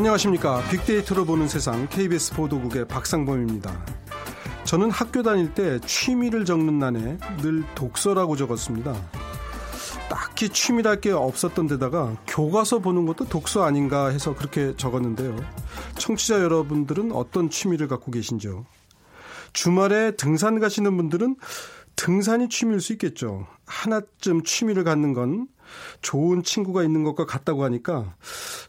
안녕하십니까. 빅데이터로 보는 세상 KBS 보도국의 박상범입니다. 저는 학교 다닐 때 취미를 적는 난에 늘 독서라고 적었습니다. 딱히 취미랄 게 없었던 데다가 교과서 보는 것도 독서 아닌가 해서 그렇게 적었는데요. 청취자 여러분들은 어떤 취미를 갖고 계신지요? 주말에 등산 가시는 분들은 등산이 취미일 수 있겠죠. 하나쯤 취미를 갖는 건 좋은 친구가 있는 것과 같다고 하니까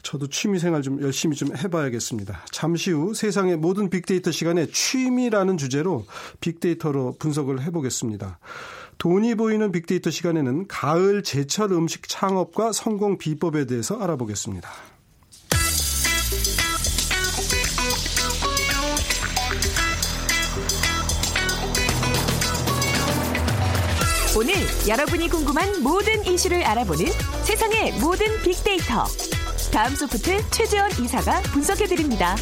저도 취미 생활 좀 열심히 좀 해봐야겠습니다. 잠시 후 세상의 모든 빅데이터 시간에 취미라는 주제로 빅데이터로 분석을 해보겠습니다. 돈이 보이는 빅데이터 시간에는 가을 제철 음식 창업과 성공 비법에 대해서 알아보겠습니다. 여러분이 궁금한 모든 이슈를 알아보는 세상의 모든 빅데이터. 다음 소프트 최재원 이사가 분석해드립니다.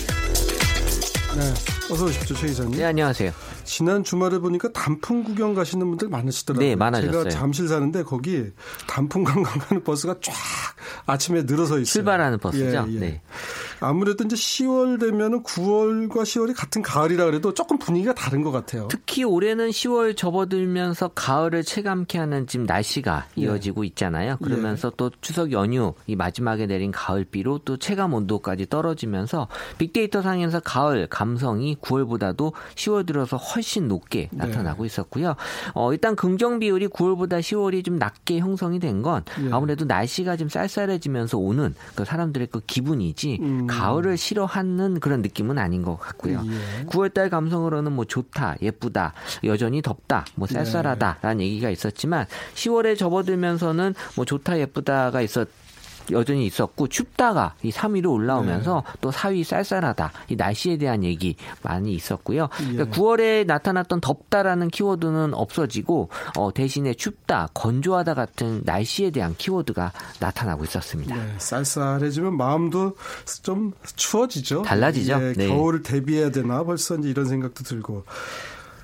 네, 어서 오십시오, 최 이사님. 네, 안녕하세요. 지난 주말에 보니까 단풍 구경 가시는 분들 많으시더라고요. 네, 많아졌어요. 제가 잠실 사는데 거기 단풍 관광 가는 버스가 쫙 아침에 늘어서 있어요. 출발하는 버스죠. 예, 예. 네. 아무래도 이제 10월 되면은 9월과 10월이 같은 가을이라 그래도 조금 분위기가 다른 것 같아요. 특히 올해는 10월 접어들면서 가을을 체감케 하는 지금 날씨가 예. 이어지고 있잖아요. 그러면서 또 추석 연휴 이 마지막에 내린 가을비로 또 체감 온도까지 떨어지면서 빅데이터 상에서 가을 감성이 9월보다도 10월 들어서 훨씬 높게 네. 나타나고 있었고요. 어, 일단 긍정 비율이 9월보다 10월이 좀 낮게 형성이 된건 예. 아무래도 날씨가 좀 쌀쌀해지면서 오는 그 사람들의 그 기분이지 음. 가을을 싫어하는 그런 느낌은 아닌 것 같고요. 예. 9월달 감성으로는 뭐 좋다, 예쁘다, 여전히 덥다, 뭐 네. 쌀쌀하다라는 얘기가 있었지만 10월에 접어들면서는 뭐 좋다, 예쁘다가 있었. 여전히 있었고 춥다가 이 3위로 올라오면서 네. 또 4위 쌀쌀하다 이 날씨에 대한 얘기 많이 있었고요. 예. 그러니까 9월에 나타났던 덥다라는 키워드는 없어지고 어, 대신에 춥다, 건조하다 같은 날씨에 대한 키워드가 나타나고 있었습니다. 네, 쌀쌀해지면 마음도 좀 추워지죠. 달라지죠. 예, 네. 겨울을 대비해야 되나 벌써 이제 이런 생각도 들고.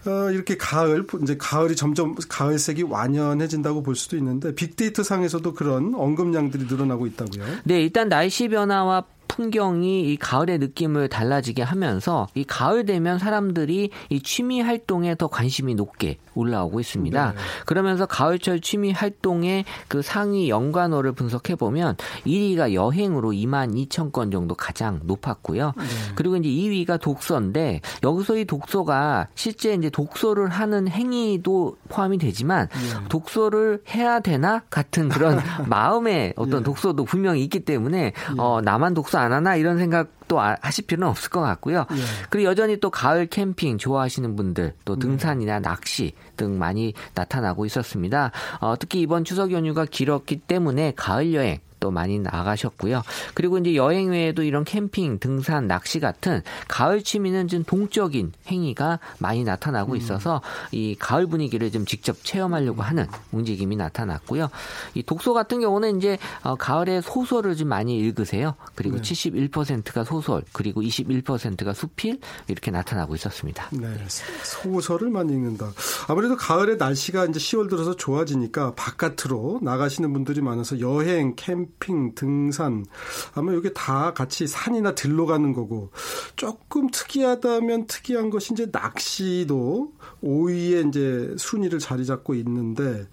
어, 이렇게 가을 이제 가을이 점점 가을색이 완연해진다고 볼 수도 있는데 빅데이터 상에서도 그런 언급량들이 늘어나고 있다고요. 네, 일단 날씨 변화와 풍경이 이 가을의 느낌을 달라지게 하면서 이 가을 되면 사람들이 이 취미 활동에 더 관심이 높게 올라오고 있습니다. 네. 그러면서 가을철 취미 활동의 그 상위 연관어를 분석해 보면 1위가 여행으로 2만 2천 건 정도 가장 높았고요. 네. 그리고 이제 2위가 독서인데 여기서 이 독서가 실제 이제 독서를 하는 행위도 포함이 되지만 예. 독서를 해야 되나 같은 그런 마음의 어떤 예. 독서도 분명히 있기 때문에 어 나만 독서 안 하나 이런 생각도 아- 하실 필요는 없을 것 같고요. 예. 그리고 여전히 또 가을 캠핑 좋아하시는 분들 또 등산이나 낚시 등 많이 나타나고 있었습니다. 어, 특히 이번 추석 연휴가 길었기 때문에 가을 여행 또 많이 나가셨고요. 그리고 이제 여행 외에도 이런 캠핑, 등산, 낚시 같은 가을 취미는 좀 동적인 행위가 많이 나타나고 있어서 이 가을 분위기를 좀 직접 체험하려고 하는 움직임이 나타났고요. 이 독서 같은 경우는 이제 어, 가을에 소설을 좀 많이 읽으세요. 그리고 네. 71%가 소설, 그리고 21%가 수필 이렇게 나타나고 있었습니다. 네, 소설을 많이 읽는다. 아무래도 가을에 날씨가 이제 10월 들어서 좋아지니까 바깥으로 나가시는 분들이 많아서 여행, 캠핑, 등산. 아마 이게 다 같이 산이나 들로 가는 거고. 조금 특이하다면 특이한 것이 이제 낚시도 5위에 이제 순위를 자리 잡고 있는데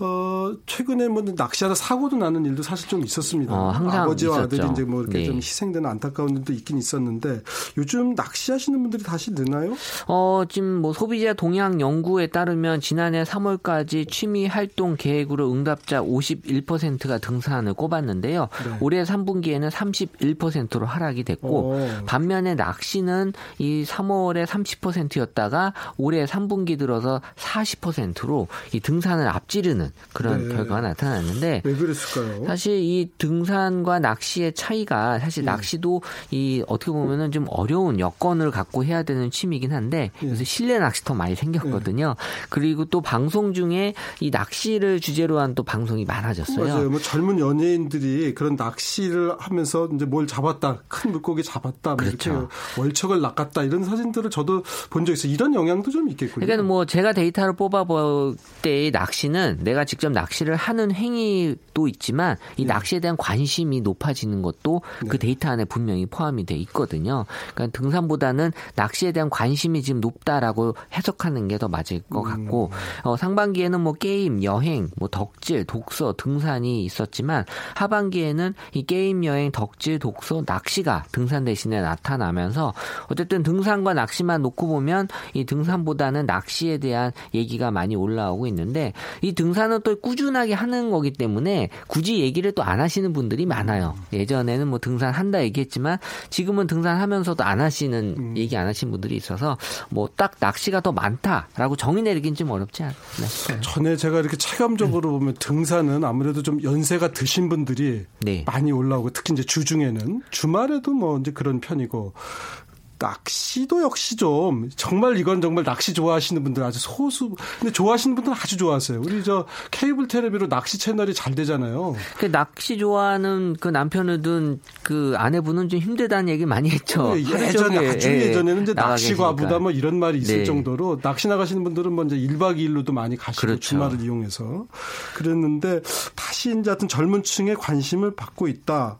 어, 최근에 뭐 낚시하다 사고도 나는 일도 사실 좀 있었습니다. 어, 항상 아버지와 있었죠. 아들이 이제 뭐 이렇게 네. 좀 희생되는 안타까운 일도 있긴 있었는데 요즘 낚시하시는 분들이 다시 느나요? 어, 지금 뭐 소비자 동향 연구에 따르면 지난해 3월까지 취미 활동 계획으로 응답자 51%가 등산을 꼽았는데요. 네. 올해 3분기에는 31%로 하락이 됐고 어. 반면에 낚시는 이 3월에 30%였다가 올해 3분기 들어서 40%로 이 등산을 앞지르는 그런 네. 결과가 나타났는데 왜 그랬을까요? 사실 이 등산과 낚시의 차이가 사실 예. 낚시도 이 어떻게 보면은 좀 어려운 여건을 갖고 해야 되는 취미이긴 한데 예. 요새 실내 낚시터 많이 생겼거든요. 그리고 또 방송 중에 이 낚시를 주제로 한 또 방송이 많아졌어요. 맞아요. 뭐 젊은 연예인들이 그런 낚시를 하면서 이제 뭘 잡았다, 큰 물고기 잡았다, 뭐 그렇죠. 이렇게 월척을 낚았다 이런 사진들을 저도 본 적 있어요. 이런 영향도 좀 있겠군요. 그러니까 뭐 제가 데이터를 뽑아볼 때의 낚시는 내가 내가 직접 낚시를 하는 행위도 있지만 이 네. 낚시에 대한 관심이 높아지는 것도 네. 그 데이터 안에 분명히 포함이 돼 있거든요. 그러니까 등산보다는 낚시에 대한 관심이 지금 높다라고 해석하는 게 더 맞을 것 같고 음. 어, 상반기에는 뭐 게임, 여행, 뭐 덕질, 독서, 등산이 있었지만 하반기에는 이 게임, 여행, 덕질, 독서, 낚시가 등산 대신에 나타나면서 어쨌든 등산과 낚시만 놓고 보면 이 등산보다는 낚시에 대한 얘기가 많이 올라오고 있는데 이 등산 은또 꾸준하게 하는 거기 때문에 굳이 얘기를 또 안 하시는 분들이 많아요. 예전에는 뭐 등산 한다 얘기했지만 지금은 등산하면서도 안 하시는 음. 얘기 안 하신 분들이 있어서 뭐 딱 낚시가 더 많다라고 정의 내리긴 좀 어렵지 않나 싶어요. 전에 제가 이렇게 체감적으로 음. 보면 등산은 아무래도 좀 연세가 드신 분들이 네. 많이 올라오고 특히 이제 주중에는 주말에도 뭐 이제 그런 편이고 낚시도 역시 좀 정말 이건 정말 낚시 좋아하시는 분들 아주 소수 근데 좋아하시는 분들은 아주 좋아하세요. 우리 저 케이블 테레비로 낚시 채널이 잘 되잖아요. 그 낚시 좋아하는 그 남편을 둔 그 아내분은 좀 힘들다는 얘기 많이 했죠. 네, 예전에 아주 예, 예전에는 이제 낚시 과부다 뭐 이런 말이 있을 네. 정도로 낚시 나가시는 분들은 먼저 뭐 1박 2일로도 많이 가시고 그렇죠. 주말을 이용해서 그랬는데 다시 이제 하여튼 젊은 층에 관심을 받고 있다.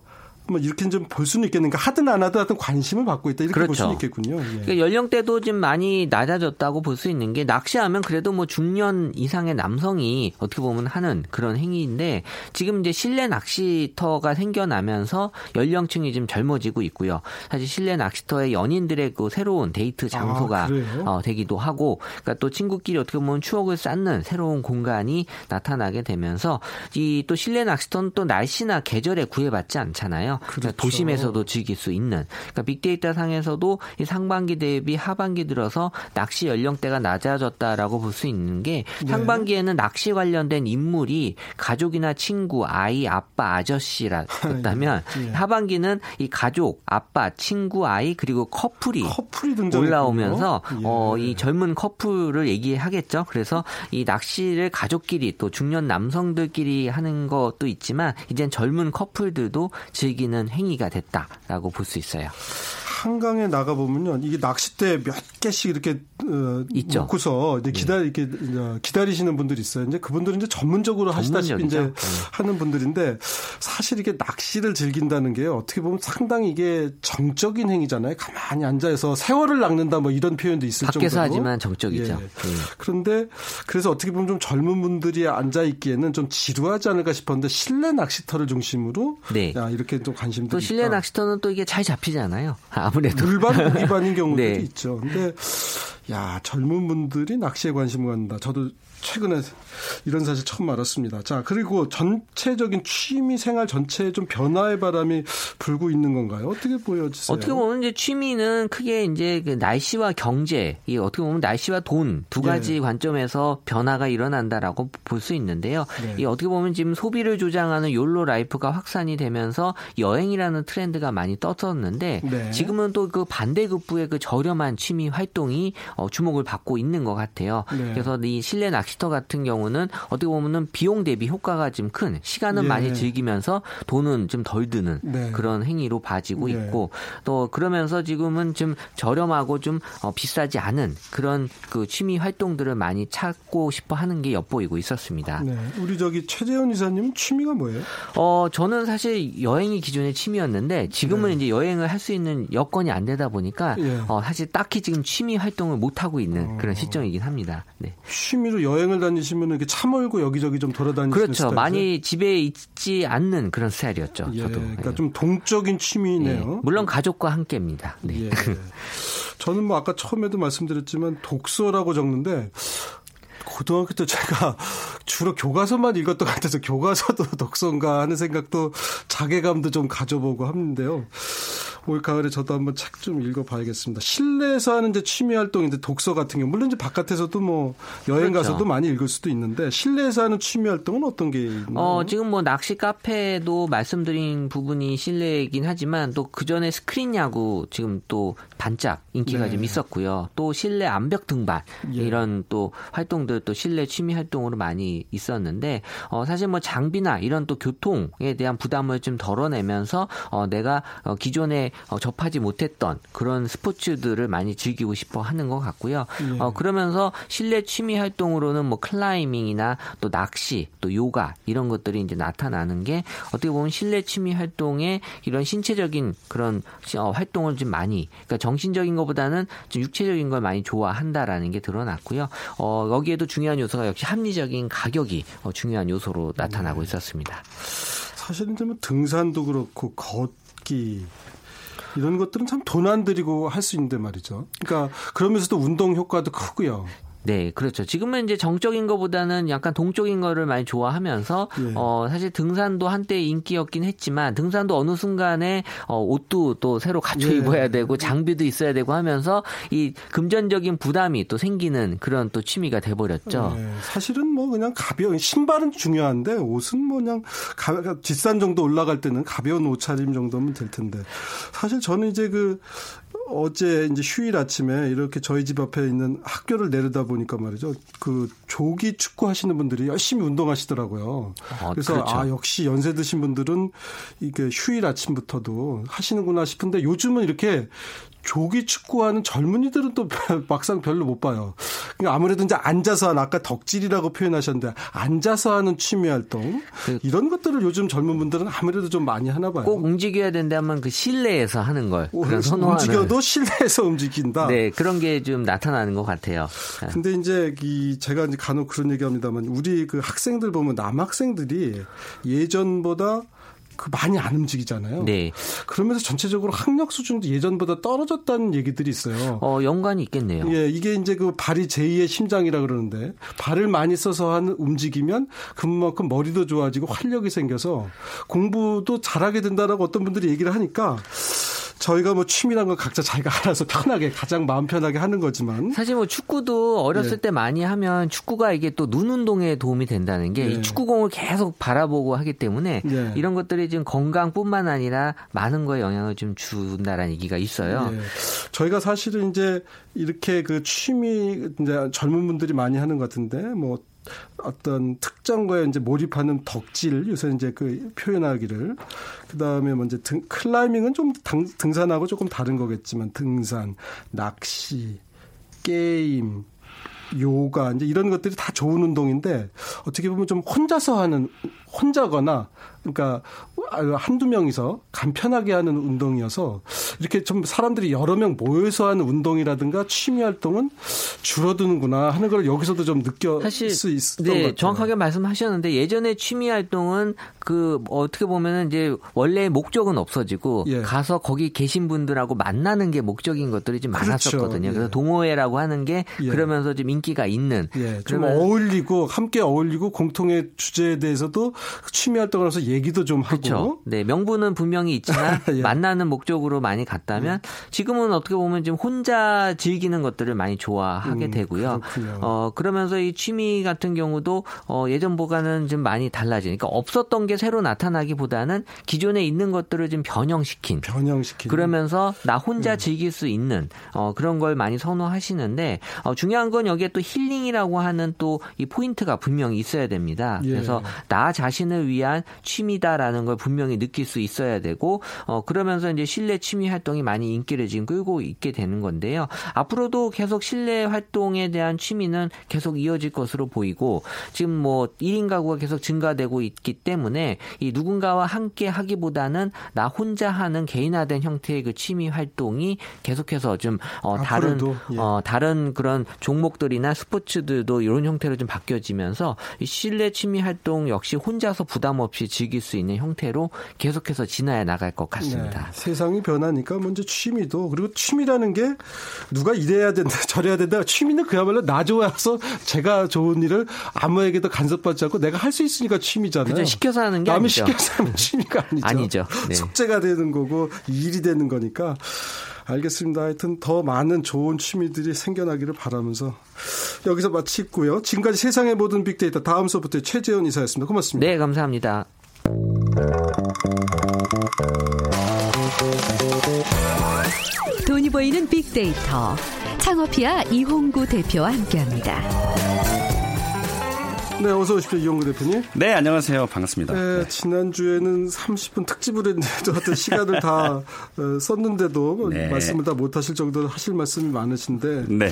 뭐 이렇게 좀 볼 수는 있겠는가 하든 안 하든 하여튼 관심을 받고 있다 이렇게 그렇죠. 볼 수는 있겠군요. 예. 그러니까 연령대도 좀 많이 낮아졌다고 볼 수 있는 게 낚시하면 그래도 뭐 중년 이상의 남성이 어떻게 보면 하는 그런 행위인데 지금 이제 실내 낚시터가 생겨나면서 연령층이 좀 젊어지고 있고요. 사실 실내 낚시터의 연인들의 그 새로운 데이트 아, 장소가 아, 어, 되기도 하고 그러니까 또 친구끼리 어떻게 보면 추억을 쌓는 새로운 공간이 나타나게 되면서 이 또 실내 낚시터는 또 날씨나 계절에 구애받지 않잖아요. 그렇죠. 도심에서도 즐길 수 있는. 그러니까 빅데이터 상에서도 이 상반기 대비 하반기 들어서 낚시 연령대가 낮아졌다라고 볼 수 있는 게 네. 상반기에는 낚시 관련된 인물이 가족이나 친구, 아이, 아빠, 아저씨라였다면 네. 하반기는 이 가족, 아빠, 친구, 아이 그리고 커플이, 커플이 올라오면서 예. 어, 이 젊은 커플을 얘기하겠죠. 그래서 이 낚시를 가족끼리 또 중년 남성들끼리 하는 것도 있지만 이젠 젊은 커플들도 즐기 는 있는 행위가 됐다라고 볼 수 있어요. 한강에 나가 보면요, 이게 낚싯대 몇 개씩 이렇게 어, 있죠. 놓고서 이제 기다 네. 이렇게 기다리시는 분들이 있어요. 이제 그분들은 이제 전문적으로 하시다시피 이제 네. 하는 분들인데 사실 이게 낚시를 즐긴다는 게 어떻게 보면 상당히 이게 정적인 행위잖아요. 가만히 앉아서 세월을 낚는다 뭐 이런 표현도 있을 밖에서 정도로. 하지만 정적이죠. 예. 네. 그런데 그래서 어떻게 보면 좀 젊은 분들이 앉아 있기에는 좀 지루하지 않을까 싶었는데 실내 낚시터를 중심으로 네. 야, 이렇게 또 관심도 또 실내 있다. 낚시터는 또 이게 잘 잡히잖아요. 아무래도 물반 고기반인 경우도 네. 있죠. 근데 야 젊은 분들이 낚시에 관심을 갖는다. 저도 최근에 이런 사실 처음 알았습니다. 자, 그리고 전체적인 취미 생활 전체에 좀 변화의 바람이 불고 있는 건가요? 어떻게 보여지세요? 어떻게 보면 이제 취미는 크게 이제 그 날씨와 경제, 이 어떻게 보면 날씨와 돈 두 가지 예. 관점에서 변화가 일어난다라고 볼 수 있는데요. 네. 이 어떻게 보면 지금 소비를 조장하는 YOLO life가 확산이 되면서 여행이라는 트렌드가 많이 떴었는데 네. 지금은 또 그 반대급부의 그 저렴한 취미 활동이 어, 주목을 받고 있는 것 같아요. 네. 그래서 이 실내 낚시터 같은 경우는 어떻게 보면은 비용 대비 효과가 좀 큰 시간은 예. 많이 즐기면서 돈은 좀 덜 드는 네. 그런 행위로 봐지고 예. 있고 또 그러면서 지금은 좀 저렴하고 좀 어, 비싸지 않은 그런 그 취미 활동들을 많이 찾고 싶어 하는 게 엿보이고 있었습니다. 네. 우리 저기 최재현 이사님 취미가 뭐예요? 어 저는 사실 여행이 기존의 취미였는데 지금은 네. 이제 여행을 할 수 있는 여건이 안 되다 보니까 예. 어, 사실 딱히 지금 취미 활동을 못 하고 있는 어. 그런 시점이긴 합니다. 네. 취미로 여행을 다니시면 이렇게 차 몰고 여기저기 좀 돌아다니시는 그렇죠. 스타일이죠? 많이 집에 있지 않는 그런 스타일이었죠. 예, 저도. 그러니까 예. 좀 동적인 취미네요. 예, 물론 가족과 함께입니다. 네. 예. 저는 뭐 아까 처음에도 말씀드렸지만 독서라고 적는데 고등학교 때 제가 주로 교과서만 읽었던 것 같아서 교과서도 독서인가 하는 생각도 자괴감도 좀 가져보고 하는데요. 올 가을에 저도 한번 책 좀 읽어봐야겠습니다. 실내에서 하는 이제 취미 활동인데 독서 같은 경우 물론 이제 바깥에서도 뭐 여행 그렇죠. 가서도 많이 읽을 수도 있는데 실내에서 하는 취미 활동은 어떤 게 있나요? 어, 지금 뭐 낚시 카페도 말씀드린 부분이 실내이긴 하지만 또 그 전에 스크린 야구 지금 또 반짝 인기가 네. 좀 있었고요. 또 실내 암벽 등반 예. 이런 또 활동들 또 실내 취미 활동으로 많이 있었는데 어, 사실 뭐 장비나 이런 또 교통에 대한 부담을 좀 덜어내면서 어, 내가 어, 기존에 전에 어, 접하지 못했던 그런 스포츠들을 많이 즐기고 싶어 하는 것 같고요. 예. 어, 그러면서 실내 취미 활동으로는 뭐 클라이밍이나 또 낚시, 또 요가 이런 것들이 이제 나타나는 게 어떻게 보면 실내 취미 활동에 이런 신체적인 그런 어, 활동을 좀 많이 그러니까 정신적인 것보다는 좀 육체적인 걸 많이 좋아한다라는 게 드러났고요. 어, 여기에도 중요한 요소가 역시 합리적인 가격이 어, 중요한 요소로 나타나고 네. 있었습니다. 사실은 좀 등산도 그렇고 걷기 이런 것들은 참 돈 안 들이고 할 수 있는데 말이죠. 그러니까 그러면서도 운동 효과도 크고요. 네, 그렇죠. 지금은 이제 정적인 것보다는 약간 동적인 거를 많이 좋아하면서 예. 어 사실 등산도 한때 인기였긴 했지만 등산도 어느 순간에 어 옷도 또 새로 갖춰 예. 입어야 되고 장비도 있어야 되고 하면서 이 금전적인 부담이 또 생기는 그런 또 취미가 돼 버렸죠. 예. 사실은 뭐 그냥 가벼운 신발은 중요한데 옷은 뭐 그냥 가, 뒷산 정도 올라갈 때는 가벼운 옷차림 정도면 될 텐데 사실 저는 이제 그 어제 이제 휴일 아침에 이렇게 저희 집 앞에 있는 학교를 내려다 보니까 말이죠. 그 조기 축구 하시는 분들이 열심히 운동하시더라고요. 아, 그래서 그렇죠. 아 역시 연세 드신 분들은 이게 휴일 아침부터도 하시는구나 싶은데 요즘은 이렇게 조기 축구하는 젊은이들은 또 막상 별로 못 봐요. 그러니까 아무래도 이제 앉아서 하는 아까 덕질이라고 표현하셨는데 앉아서 하는 취미 활동 그, 이런 것들을 요즘 젊은 분들은 아무래도 좀 많이 하나 봐요. 꼭 움직여야 된다면 그 실내에서 하는 걸 그런 선호하는 움직여도 실내에서 움직인다. 네 그런 게 좀 나타나는 것 같아요. 근데 이제 이 제가 이제 간혹 그런 얘기합니다만 우리 그 학생들 보면 남학생들이 예전보다 그 많이 안 움직이잖아요. 네. 그러면서 전체적으로 학력 수준도 예전보다 떨어졌다는 얘기들이 있어요. 어, 연관이 있겠네요. 예, 이게 이제 그 발이 제2의 심장이라 그러는데 발을 많이 써서 하는 움직이면 그만큼 머리도 좋아지고 활력이 생겨서 공부도 잘하게 된다라고 어떤 분들이 얘기를 하니까 저희가 뭐 취미란 건 각자 자기가 알아서 편하게 가장 마음 편하게 하는 거지만 사실 뭐 축구도 어렸을 예. 때 많이 하면 축구가 이게 또 눈 운동에 도움이 된다는 게 예. 축구공을 계속 바라보고 하기 때문에 예. 이런 것들이 지금 건강뿐만 아니라 많은 거에 영향을 좀 준다라는 얘기가 있어요. 예. 저희가 사실은 이제 이렇게 그 취미 이제 젊은 분들이 많이 하는 것 같은데 뭐 어떤 특정 거에 이제 몰입하는 덕질 요새 이제 그 표현하기를. 그 다음에 먼저 뭐등 클라이밍은 좀 당, 등산하고 조금 다른 거겠지만 등산, 낚시, 게임, 요가 이제 이런 것들이 다 좋은 운동인데 어떻게 보면 좀 혼자서 하는 혼자거나 그러니까 한두 명이서 간편하게 하는 운동이어서 이렇게 좀 사람들이 여러 명 모여서 하는 운동이라든가 취미 활동은 줄어드는구나 하는 걸 여기서도 좀 느껴 사실 수 있었던 네, 것 같아요. 정확하게 말씀하셨는데 예전에 취미 활동은 그 어떻게 보면은 이제 원래 목적은 없어지고 예. 가서 거기 계신 분들하고 만나는 게 목적인 것들이 좀 그렇죠. 많았었거든요. 예. 그래서 동호회라고 하는 게 예. 그러면서 좀 인기가 있는 예. 좀 어울리고 함께 어울리고 공통의 주제에 대해서도 취미 활동을 해서 얘기도 좀 하고. 네, 명분은 분명히 있지만 예. 만나는 목적으로 많이 갔다면 음. 지금은 어떻게 보면 지금 혼자 즐기는 것들을 많이 좋아하게 음, 되고요. 그렇군요. 어, 그러면서 이 취미 같은 경우도 어, 예전보다는 좀 많이 달라지니까 그러니까 없었던 게 새로 나타나기보다는 기존에 있는 것들을 좀 변형시킨 변형시킨 그러면서 나 혼자 음. 즐길 수 있는 어, 그런 걸 많이 선호하시는데 어, 중요한 건 여기에 또 힐링이라고 하는 또 이 포인트가 분명히 있어야 됩니다. 예. 그래서 나 자신을 위한 취 미다라는 걸 분명히 느낄 수 있어야 되고 어 그러면서 이제 실내 취미 활동이 많이 인기를 지금 끌고 있게 되는 건데요. 앞으로도 계속 실내 활동에 대한 취미는 계속 이어질 것으로 보이고 지금 뭐 1인 가구가 계속 증가되고 있기 때문에 이 누군가와 함께 하기보다는 나 혼자 하는 개인화된 형태의 그 취미 활동이 계속해서 좀 어, 다른 예. 어, 다른 그런 종목들이나 스포츠들도 이런 형태로 좀 바뀌어지면서 이 실내 취미 활동 역시 혼자서 부담 없이 즐길 수 있는 형태로 계속해서 진화해 나갈 것 같습니다. 네, 세상이 변하니까 먼저 취미도 그리고 취미라는 게 누가 이래야 된다 저래야 된다 취미는 그야말로 나 좋아서 제가 좋은 일을 아무에게도 간섭받지 않고 내가 할 수 있으니까 취미잖아요. 그죠 시켜서 하는 게 남이 아니죠. 시켜서 하는 취미가 아니죠. 아니죠. 네. 숙제가 되는 거고 일이 되는 거니까 알겠습니다. 하여튼 더 많은 좋은 취미들이 생겨나기를 바라면서 여기서 마치고요. 지금까지 세상의 모든 빅데이터 다음 수업부터 최재현 이사였습니다. 고맙습니다. 네, 감사합니다. 돈이 보이는 빅데이터 창업이야 이홍구 대표와 함께합니다. 네, 어서 오십시오. 이용구 대표님. 네, 안녕하세요. 반갑습니다. 네, 네. 지난주에는 30분 특집을 했는데도 하여튼 시간을 다 어, 썼는데도 네. 말씀을 다 못하실 정도로 하실 말씀이 많으신데 네.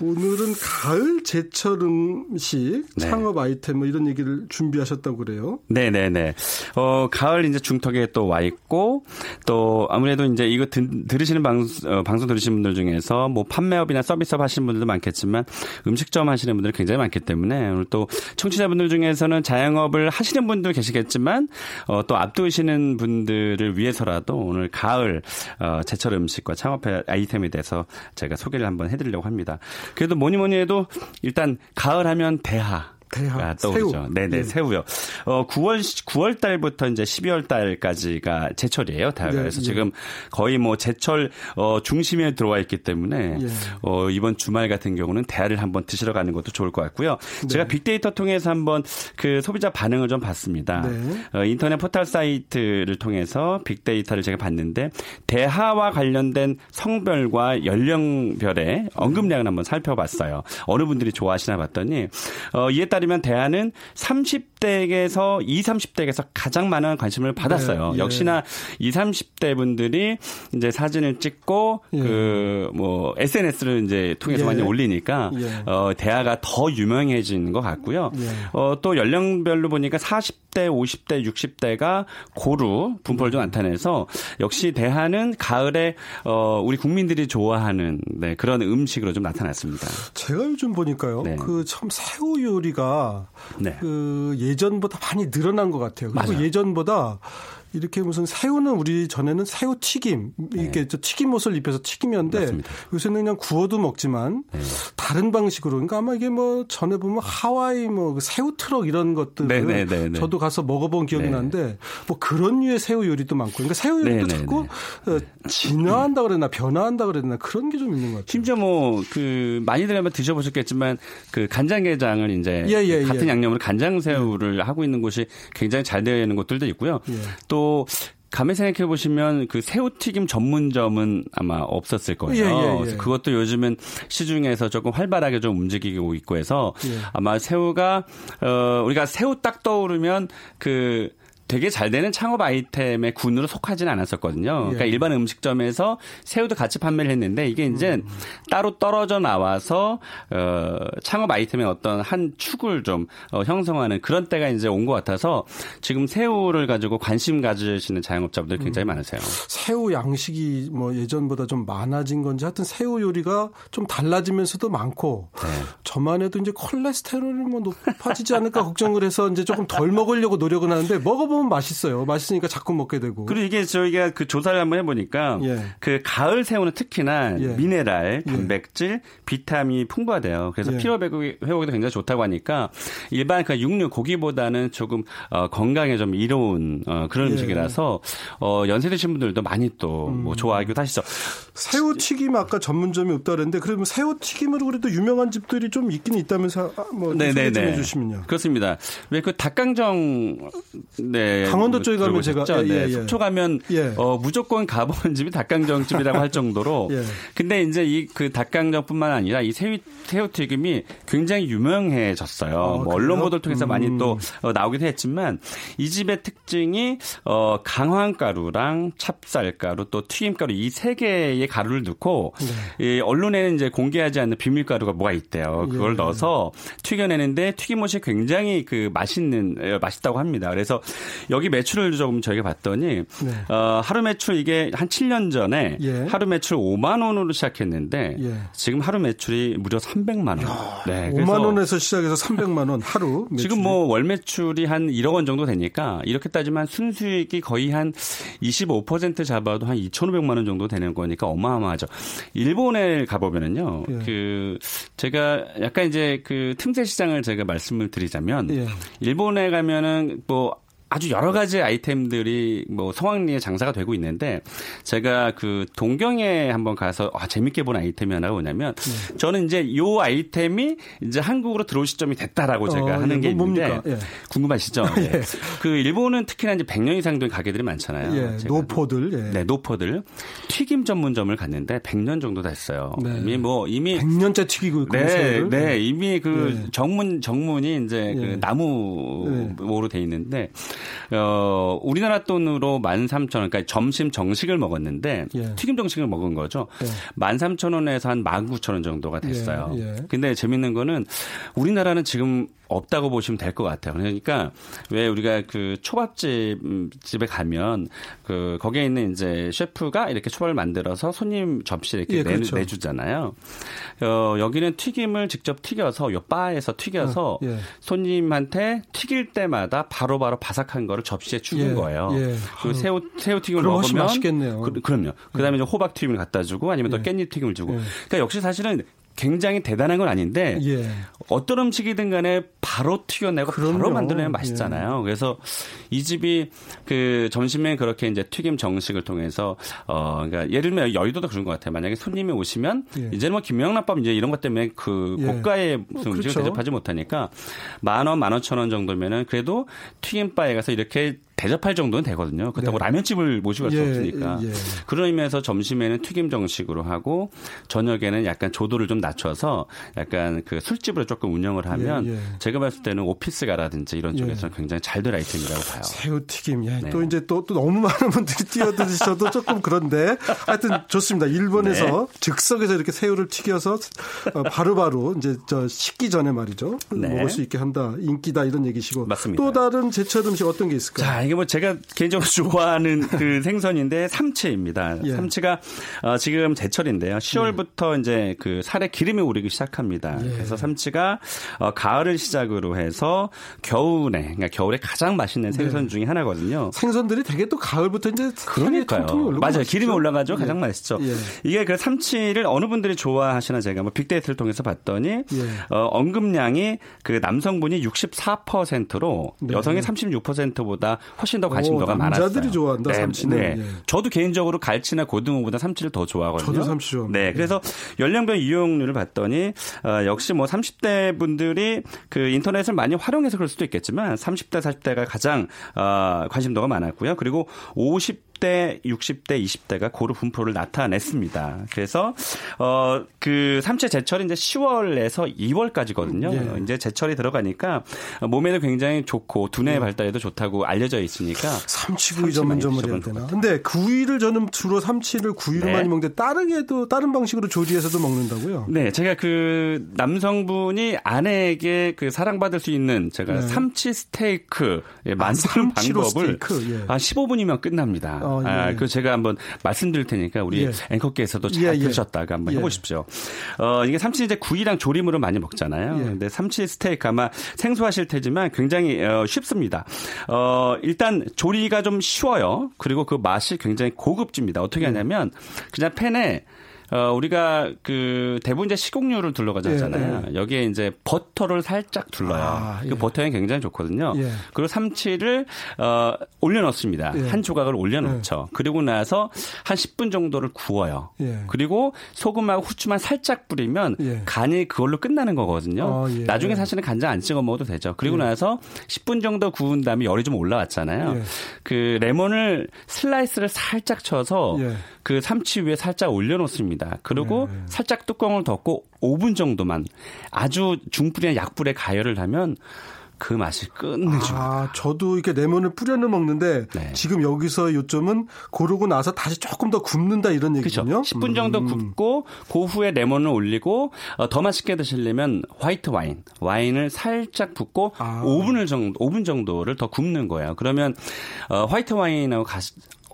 오늘은 가을 제철 음식 네. 창업 아이템 뭐 이런 얘기를 준비하셨다고 그래요. 네, 네, 네. 어, 가을 이제 중턱에 또 와 있고 또 아무래도 이제 이거 들, 들으시는 방, 어, 방송 들으시는 분들 중에서 뭐 판매업이나 서비스업 하시는 분들도 많겠지만 음식점 하시는 분들이 굉장히 많기 때문에 오늘 또 청취자분들 중에서는 자영업을 하시는 분들 계시겠지만 어, 또 앞두시는 분들을 위해서라도 오늘 가을 어, 제철 음식과 창업 아이템에 대해서 제가 소개를 한번 해드리려고 합니다. 그래도 뭐니 뭐니 해도 일단 가을 하면 대하. 대하 떠오르죠. 새우. 네네 예. 새우요. 어 9월 9월 달부터 이제 12월 달까지가 제철이에요. 대하가 네, 예. 지금 거의 뭐 제철 어 중심에 들어와 있기 때문에 예. 어 이번 주말 같은 경우는 대하를 한번 드시러 가는 것도 좋을 것 같고요. 네. 제가 빅데이터 통해서 한번 그 소비자 반응을 좀 봤습니다. 네. 어, 인터넷 포털 사이트를 통해서 빅데이터를 제가 봤는데 대하와 관련된 성별과 연령별의 언급량을 한번 살펴봤어요. 어느 분들이 좋아하시나 봤더니 어 이에 따라 따르면 대안은 30대에서 20, 30대에서 가장 많은 관심을 받았어요. 네, 예. 역시나 20, 30대 분들이 이제 사진을 찍고 예. 그뭐 SNS를 이제 통해서 예. 많이 올리니까 예. 어 대화가 더 유명해진 것 같고요. 예. 어또 연령별로 보니까 40대, 50대, 60대가 고루 분포를 좀 나타내서 역시 대하는 가을에 어 우리 국민들이 좋아하는 네, 그런 음식으로 좀 나타났습니다. 제가 요즘 보니까요. 네. 그참 새우 요리가 네. 그 예전보다 많이 늘어난 것 같아요. 그리고 맞아요. 예전보다 이렇게 무슨 새우는 우리 전에는 새우 튀김 이렇게 네. 튀김 옷을 입혀서 튀김이었는데 맞습니다. 요새는 그냥 구워도 먹지만 네. 다른 방식으로 그러니까 아마 이게 뭐 전에 보면 하와이 뭐그 새우 트럭 이런 것들 네, 네, 네, 네, 저도 가서 먹어본 기억이 나는데 뭐 그런 류의 새우 요리도 많고 그러니까 새우 요리도 자꾸 어, 진화한다 그랬나 변화한다 그랬나 그런 게 좀 있는 것 같아요. 심지어 뭐 그 많이들 한번 드셔보셨겠지만 그 간장게장을 이제 예, 예, 같은 예. 양념으로 간장새우를 예. 하고 있는 곳이 굉장히 잘 되어 있는 곳들도 있고요. 예. 또 가만 생각해 보시면 그 새우튀김 전문점은 아마 없었을 거예요. 예, 예, 예. 그것도 요즘은 시중에서 조금 활발하게 좀 움직이고 있고 해서 예. 아마 새우가 어 우리가 새우 딱 떠오르면 그 되게 잘 되는 창업 아이템의 군으로 속하지는 않았었거든요. 그러니까 예. 일반 음식점에서 새우도 같이 판매를 했는데 이게 이제 음. 따로 떨어져 나와서 어 창업 아이템의 어떤 한 축을 좀 어, 형성하는 그런 때가 이제 온 것 같아서 지금 새우를 가지고 관심 가지시는 자영업자분들 굉장히 음. 많으세요. 새우 양식이 뭐 예전보다 좀 많아진 건지 하여튼 새우 요리가 좀 달라지면서도 많고 네. 저만 해도 이제 콜레스테롤이 뭐 높아지지 않을까 걱정을 해서 이제 조금 덜 먹으려고 노력은 하는데 먹어보 먹으면 맛있어요. 맛있으니까 자꾸 먹게 되고. 그리고 이게 저희가 그 조사를 한번 해보니까 예. 그 가을 새우는 특히나 예. 미네랄, 예. 단백질, 예. 비타민이 풍부하대요. 그래서 예. 피로 회복에도 굉장히 좋다고 하니까 일반 그 육류 고기보다는 조금 어, 건강에 좀 이로운 어, 그런 예. 음식이라서 어, 연세 드신 분들도 많이 또뭐 음. 좋아하기도 하시죠. 새우 튀김 아까 전문점이 없다 그랬는데 그러면 새우 튀김으로 그래도 유명한 집들이 좀 있긴 있다면서 아, 뭐 네네네. 좀 해주시면요. 그렇습니다. 왜 그 닭강정 네 네. 강원도 쪽에 가면 제가 예, 네. 예, 예. 속초 가면 예. 어, 무조건 가본 집이 닭강정집이라고 할 정도로. 예. 근데 이제 이 그 닭강정뿐만 아니라 이 새우 새우 튀김이 굉장히 유명해졌어요. 어, 뭐 언론 보도를 통해서 음. 많이 또 어, 나오기도 했지만 이 집의 특징이 어, 강황가루랑 찹쌀가루 또 튀김가루 이 세 개의 가루를 넣고 네. 이 언론에는 이제 공개하지 않는 비밀가루가 뭐가 있대요. 그걸 예. 넣어서 튀겨내는데 튀김옷이 굉장히 그 맛있는 어, 맛있다고 합니다. 그래서 여기 매출을 조금 저희가 봤더니 네. 어, 하루 매출 이게 한 7년 전에 예. 하루 매출 5만 원으로 시작했는데 예. 지금 하루 매출이 무려 300만 원. 야, 네, 5만 원에서 시작해서 300만 원 하루. 매출이. 지금 뭐 월 매출이 한 1억 원 정도 되니까 이렇게 따지면 순수익이 거의 한 25% 잡아도 한 2,500만 원 정도 되는 거니까 어마어마하죠. 일본에 가보면은요. 예. 그 제가 약간 이제 그 틈새 시장을 제가 말씀을 드리자면 예. 일본에 가면은 뭐 아주 여러 가지 아이템들이 뭐 성황리에 장사가 되고 있는데 제가 그 동경에 한번 가서 아, 재밌게 본 아이템이 하나가 뭐냐면 네. 저는 이제 요 아이템이 이제 한국으로 들어올 시점이 됐다라고 제가 어, 하는 예, 게뭐 있는데 예. 궁금하시죠? 예. 예. 그 일본은 특히나 이제 100년 이상 된 가게들이 많잖아요. 예, 노포들. 예. 네, 노포들. 튀김 전문점을 갔는데 100년 정도 됐어요. 네. 이미 뭐 이미 100년째 튀기고 네, 네, 이미 그 정문 정문이 이제 그 나무로 돼 있는데 어, 우리나라 돈으로 13,000원, 그러니까 점심 정식을 먹었는데 예. 튀김 정식을 먹은 거죠. 예. 13,000원에서 한 19,000원 정도가 됐어요. 예. 예. 근데 재밌는 거는 우리나라는 지금 없다고 보시면 될 것 같아요. 그러니까 왜 우리가 그 초밥집 집에 가면 그 거기에 있는 이제 셰프가 이렇게 초밥을 만들어서 손님 접시에 이렇게 예, 그렇죠. 내, 주잖아요 어, 여기는 튀김을 직접 튀겨서 요 바에서 튀겨서 어, 예. 손님한테 튀길 때마다 바로바로 바로 바삭한 거를 접시에 주는 예, 거예요. 예. 그 새우 새우 튀김을 먹으면 맛있겠네요. 그, 럼요 그다음에 이제 호박 튀김을 갖다 주고 아니면 또 예. 깻잎 튀김을 주고. 예. 그러니까 역시 사실은 굉장히 대단한 건 아닌데 예. 어떤 음식이든 간에 바로 튀겨내고 그럼요. 바로 만들어내면 맛있잖아요. 예. 그래서 이 집이 그 점심에 그렇게 이제 튀김 정식을 통해서 어 그러니까 예를 들면 여의도도 그런 것 같아요. 만약에 손님이 오시면 예. 이제는 뭐 김영란밥 이제 이런 것 때문에 그 예. 고가의 무슨 음식을 그렇죠. 대접하지 못하니까 만 원, 만 오천 원 정도면은 그래도 튀김바에 가서 이렇게 대접할 정도는 되거든요. 그렇다고 네. 라면집을 모시고 갈수 예, 없으니까. 예. 그런 의미에서 점심에는 튀김 정식으로 하고 저녁에는 약간 조도를 좀 낮춰서 약간 그 술집으로 조금 운영을 하면 예, 예. 제가 봤을 때는 오피스가라든지 이런 예. 쪽에서 굉장히 잘 될 아이템이라고 봐요. 새우 튀김. 예. 네. 또 이제 또, 또 너무 많은 분들이 뛰어드셔도 조금 그런데 하여튼 좋습니다. 일본에서 네. 즉석에서 이렇게 새우를 튀겨서 어, 바로 바로 이제 저 식기 전에 말이죠. 네. 먹을 수 있게 한다. 인기다 이런 얘기시고. 맞습니다. 또 다른 제철 음식 어떤 게 있을까요? 자, 이게 뭐 제가 개인적으로 좋아하는 그 생선인데 삼치입니다. 예. 삼치가 어, 지금 제철인데요. 10월부터 예. 이제 그 살에 기름이 오르기 시작합니다. 예. 그래서 삼치가 어, 가을을 시작으로 해서 겨울에 그러니까 겨울에 가장 맛있는 네. 생선 중에 하나거든요. 생선들이 되게 또 가을부터 이제 그러니까요. 맞아요. 맛있죠? 기름이 올라가죠. 가장 예. 맛있죠. 예. 이게 그 삼치를 어느 분들이 좋아하시나 제가 뭐 빅데이터를 통해서 봤더니 예. 어, 언급량이 그 남성분이 64%로 네. 여성이 36%보다 훨씬 더 관심도가 오, 많았어요. 남자들이 좋아한다 네, 삼치는. 네. 예. 저도 개인적으로 갈치나 고등어보다 삼치를 더 좋아하거든요. 저도 삼치 좋아. 네, 그래서 연령별 이용률을 봤더니 어, 역시 뭐 30대 분들이 그 인터넷을 많이 활용해서 그럴 수도 있겠지만 30대 40대가 가장 어, 관심도가 많았고요. 그리고 50 50대, 60대, 20대가 고루 분포를 나타냈습니다. 그래서 어 그 삼체 제철이 이제 10월에서 2월까지거든요. 예. 이제 제철이 들어가니까 몸에도 굉장히 좋고 두뇌 예. 발달에도 좋다고 알려져 있으니까 삼치구이 전문점을 해야 되나? 근데 구이를 저는 주로 삼치를 구이로 네. 많이 먹는데 다르게도 다른 방식으로 조리해서도 먹는다고요? 네, 제가 그 남성분이 아내에게 그 사랑받을 수 있는 제가 네. 삼치 스테이크 예, 만드는 아, 방법을 스테이크, 예. 한 15분이면 끝납니다. 어, 예. 아, 그 제가 한번 말씀드릴 테니까 우리 예. 앵커께서도 잘 예, 예. 들으셨다가 한번 예. 해보십시오. 어, 이게 삼치 이제 구이랑 조림으로 많이 먹잖아요. 예. 근데 삼치 스테이크 아마 생소하실 테지만 굉장히 어, 쉽습니다. 어, 일단 조리가 좀 쉬워요. 그리고 그 맛이 굉장히 고급집니다. 어떻게 하냐면 그냥 팬에 어, 우리가 그 대부분 이제 식용유를 둘러가잖아요. 예, 예. 여기에 이제 버터를 살짝 둘러요. 아, 그 예. 그 버터향이 굉장히 좋거든요. 예. 그리고 삼치를 어, 올려놓습니다. 예. 한 조각을 올려놓죠. 예. 그리고 나서 한 10분 정도를 구워요. 그리고 소금하고 후추만 살짝 뿌리면 간이 그걸로 끝나는 거거든요. 어, 나중에 사실은 간장 안 찍어 먹어도 되죠. 그리고 나서 10분 정도 구운 다음에 열이 좀 올라왔잖아요. 그 레몬을 슬라이스를 살짝 쳐서 그 삼치 위에 살짝 올려놓습니다. 그리고 네. 살짝 뚜껑을 덮고 5분 정도만 아주 중불이나 약불에 가열을 하면 그 맛이 끝내줍니다. 아, 저도 이렇게 레몬을 뿌려는 먹는데 네. 지금 여기서 요점은 고르고 나서 다시 조금 더 굽는다 이런 얘기군요. 그렇죠. 10분 정도 음. 굽고 그 후에 레몬을 올리고 어, 더 맛있게 드시려면 화이트 와인, 와인을 살짝 붓고 아. 5분을 정도 5분 정도를 더 굽는 거예요. 그러면 어, 화이트 와인하고 가,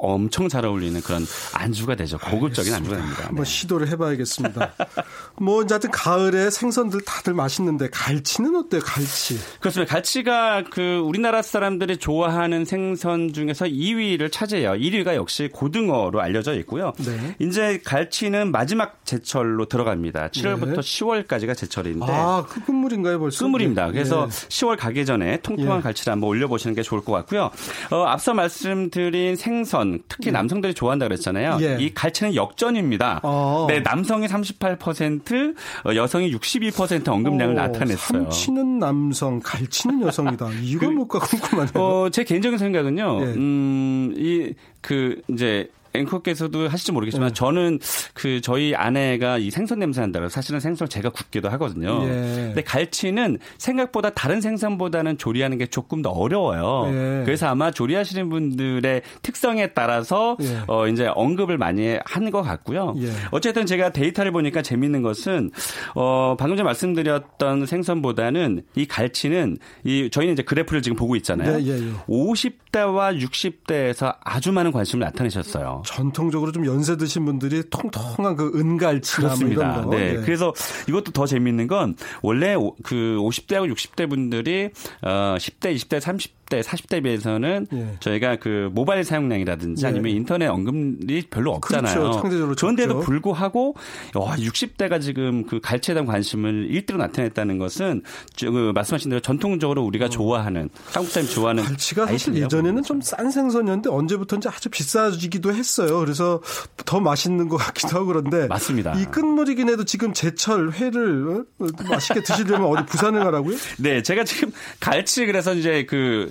엄청 잘 어울리는 그런 안주가 되죠. 고급적인 안주가 됩니다. 한번 네. 시도를 해봐야겠습니다. 뭐 이제 하여튼 가을에 생선들 다들 맛있는데 갈치는 어때요? 갈치? 그렇습니다. 갈치가 그 우리나라 사람들이 좋아하는 생선 중에서 2위를 차지해요. 1위가 역시 고등어로 알려져 있고요. 네. 이제 갈치는 마지막 제철로 들어갑니다. 7월부터 네. 10월까지가 제철인데. 아, 그 끝물인가요, 벌써? 끝물입니다. 그래서 네. 10월 가기 전에 통통한 예. 갈치를 한번 올려보시는 게 좋을 것 같고요. 어, 앞서 말씀드린 생선, 특히 예. 남성들이 좋아한다 그랬잖아요. 예. 이 갈치는 역전입니다. 어. 네, 남성이 38%, 어, 여성이 62% 언급량을 어, 나타냈어요. 참치는 남성, 갈치는 여성이다. 이거 그, 뭘까 궁금하네요. 어, 제 개인적인 생각은요. 예. 음, 이 그 이제 앵커께서도 하실지 모르겠지만 네. 저는 그 저희 아내가 이 생선 냄새 난다고 사실은 생선을 제가 굽기도 하거든요. 예. 근데 갈치는 생각보다 다른 생선보다는 조리하는 게 조금 더 어려워요. 예. 그래서 아마 조리하시는 분들의 특성에 따라서 예. 어 이제 언급을 많이 한 것 같고요. 예. 어쨌든 제가 데이터를 보니까 재밌는 것은 어 방금 전 말씀드렸던 생선보다는 이 갈치는 이 저희는 이제 그래프를 지금 보고 있잖아요. 50대와 예, 60대에서 아주 많은 관심을 나타내셨어요. 전통적으로 좀 연세 드신 분들이 통통한 그 은갈치나 뭐 그렇습니다. 뭐 네. 네. 그래서 이것도 더 재밌는 건 원래 그 50대하고 60대 분들이 어 10대, 20대, 30 30대, 40대 비해서는 예. 저희가 그 모바일 사용량이라든지 예. 아니면 인터넷 언급이 별로 없잖아요. 그렇죠. 그런데도 불구하고 와, 60대가 지금 그 갈치에 대한 관심을 1등으로 나타냈다는 것은 그 말씀하신 대로 전통적으로 우리가 어. 좋아하는 한국 사람이 좋아하는 갈치가 사실 예전에는 좀 싼 생선이었는데 언제부터인지 아주 비싸지기도 했어요. 그래서 더 맛있는 것 같기도 하고 그런데 맞습니다. 이 끝물이긴 해도 지금 제철 회를 어? 맛있게 드시려면 어디 부산을 가라고요? 네, 제가 지금 갈치 그래서 이제 그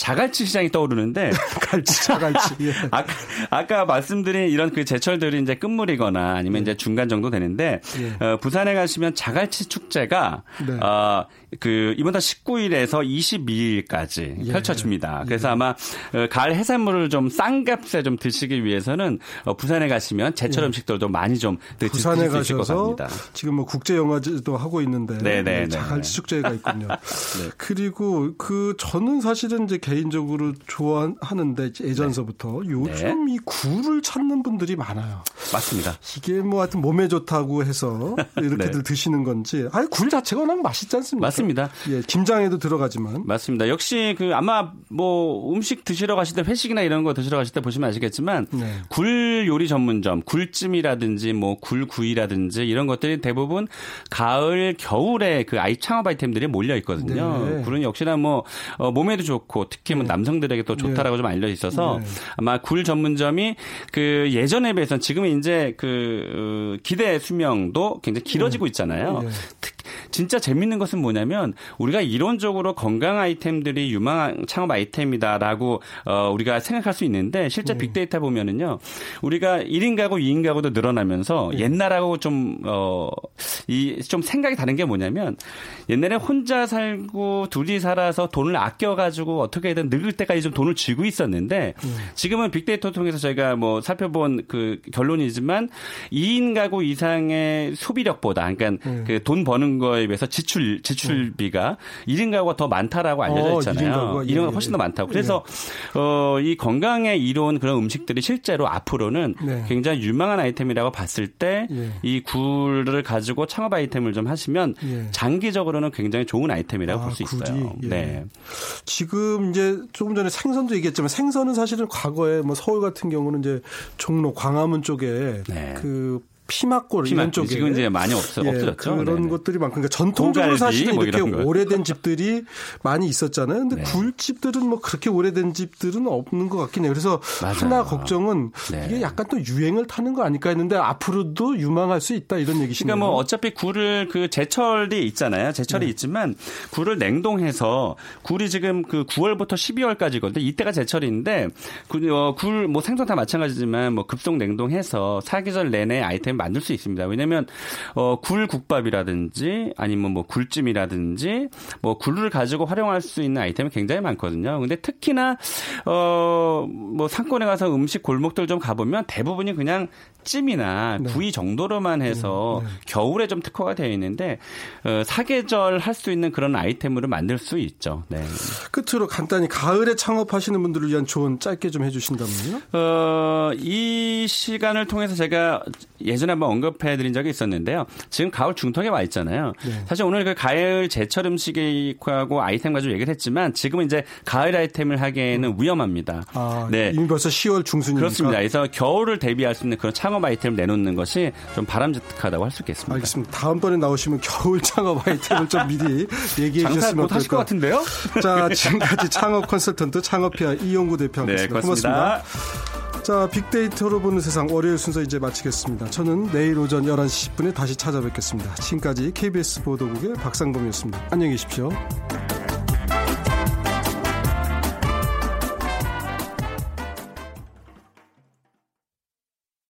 자갈치 시장이 떠오르는데 갈치 자갈치 예. 아까, 아까 말씀드린 이런 그 제철들이 이제 끝물이거나 아니면 예. 이제 중간 정도 되는데 예. 어, 부산에 가시면 자갈치 축제가 네. 어, 그 이번 달 19일에서 22일까지 예. 펼쳐집니다. 그래서 예. 아마 어, 가을 해산물을 좀 싼 값에 좀 드시기 위해서는 어, 부산에 가시면 제철 예. 음식들도 많이 좀 부산에 가셔서 지금 뭐 국제 영화제도 하고 있는데 네네 네, 네. 자갈치 축제가 있군요. 네. 그리고 그 저는 사실은 이제 개인적으로 좋아하는데 예전서부터 네. 요즘 네. 이 굴을 찾는 분들이 많아요. 맞습니다. 이게 뭐 하여튼 몸에 좋다고 해서 이렇게들 네. 드시는 건지 아니 굴 자체가 워낙 맛있지 않습니까? 맞습니다. 예, 김장에도 들어가지만. 맞습니다. 역시 그 아마 뭐 음식 드시러 가실 때 회식이나 이런 거 드시러 가실 때 보시면 아시겠지만 네. 굴 요리 전문점, 굴찜이라든지 뭐 굴구이라든지 이런 것들이 대부분 가을, 겨울에 그 아이 창업 아이템들이 몰려 있거든요. 네. 굴은 역시나 뭐 어, 몸에도 좋고 특히 뭐 네. 남성들에게 또 좋다라고 좀 알려 있어서 네. 아마 굴 전문점이 그 예전에 비해서는 지금은 이제 그 어, 기대 수명도 굉장히 길어지고 네. 있잖아요. 특 진짜 재밌는 것은 뭐냐면 우리가 이론적으로 건강 아이템들이 유망한 창업 아이템이다라고 어, 우리가 생각할 수 있는데 실제 네. 빅데이터 보면은요. 우리가 1인 가구, 2인 가구도 늘어나면서 네. 옛날하고 좀 어, 이 좀 생각이 다른 게 뭐냐면 옛날에 혼자 살고 둘이 살아서 돈을 아껴 가지고 어떻게든 늙을 때까지 좀 돈을 쥐고 있었는데 네. 지금은 빅데이터 통해서 저희가 뭐 살펴본 그 결론이지만 2인 가구 이상의 소비력보다 그러니까 네. 그돈 버는 거에 비해서 지출 지출비가 음. 1인 가구가 더 많다라고 알려져 어, 있잖아요. 어, 1인 가구가 훨씬 더 많다고. 그래서 예. 어, 이 건강에 이로운 그런 음식들이 실제로 앞으로는 네. 굉장히 유망한 아이템이라고 봤을 때이 예. 굴을 가지고 창업 아이템을 좀 하시면 예. 장기적으로는 굉장히 좋은 아이템이라고 아, 볼수 있어요. 예. 네. 지금 이제 조금 전에 생선도 얘기했지만 생선은 사실은 과거에 뭐 서울 같은 경우는 이제 종로 광화문 쪽에 네. 그 피막골 피막, 이런 쪽에 지금 이제 많이 없어, 예, 없어졌죠. 그런 네네. 것들이 많고 그러니까 전통적으로 사실은 뭐 이렇게 오래된 집들이 많이 있었잖아요. 근데 네. 굴집들은 뭐 그렇게 오래된 집들은 없는 것 같긴 해요. 그래서 맞아요. 하나 걱정은 네. 이게 약간 또 유행을 타는 거 아닐까 했는데 앞으로도 유망할 수 있다 이런 얘기시네요. 그러니까 뭐 어차피 굴을 그 제철이 있잖아요. 제철이 네. 있지만 굴을 냉동해서 굴이 지금 그 9월부터 12월까지거든요. 이때가 제철인데 굴뭐 어, 생선 다 마찬가지지만 뭐 급속 냉동해서 사계절 내내 아이템 만들 수 있습니다. 왜냐하면 어, 굴 국밥이라든지 아니면 뭐 굴찜이라든지 뭐 굴을 가지고 활용할 수 있는 아이템이 굉장히 많거든요. 근데 특히나 어 뭐 상권에 가서 음식 골목들 좀 가보면 대부분이 그냥 찜이나 네. 구이 정도로만 해서 네, 네. 겨울에 좀 특화가 되어 있는데 어, 사계절 할 수 있는 그런 아이템으로 만들 수 있죠. 네. 끝으로 간단히 가을에 창업하시는 분들을 위한 조언 짧게 좀 해주신다면요? 어, 이 시간을 통해서 제가 예전에 한번 언급해드린 적이 있었는데요. 지금 가을 중턱에 와 있잖아요. 네. 사실 오늘 그 가을 제철 음식하고 아이템 가지고 얘기를 했지만 지금은 이제 가을 아이템을 하기에는 위험합니다. 아, 네. 이미 벌써 10월 중순이니까. 그렇습니다. 그래서 겨울을 대비할 수 있는 그런 창업 아이템을 내놓는 것이 좀 바람직하다고 할 수 있겠습니다. 알겠습니다. 다음번에 나오시면 겨울 창업 아이템을 좀 미리 얘기해 주셨으면 어떨까. 것 같은데요? 자, 지금까지 창업 컨설턴트 창업피아 이용구 대표였습니다. 네, 고맙습니다. 고맙습니다. 자, 빅데이터로 보는 세상 월요일 순서 이제 마치겠습니다. 저는 내일 오전 11시 10분에 다시 찾아뵙겠습니다. 지금까지 KBS 보도국의 박상범이었습니다. 안녕히 계십시오.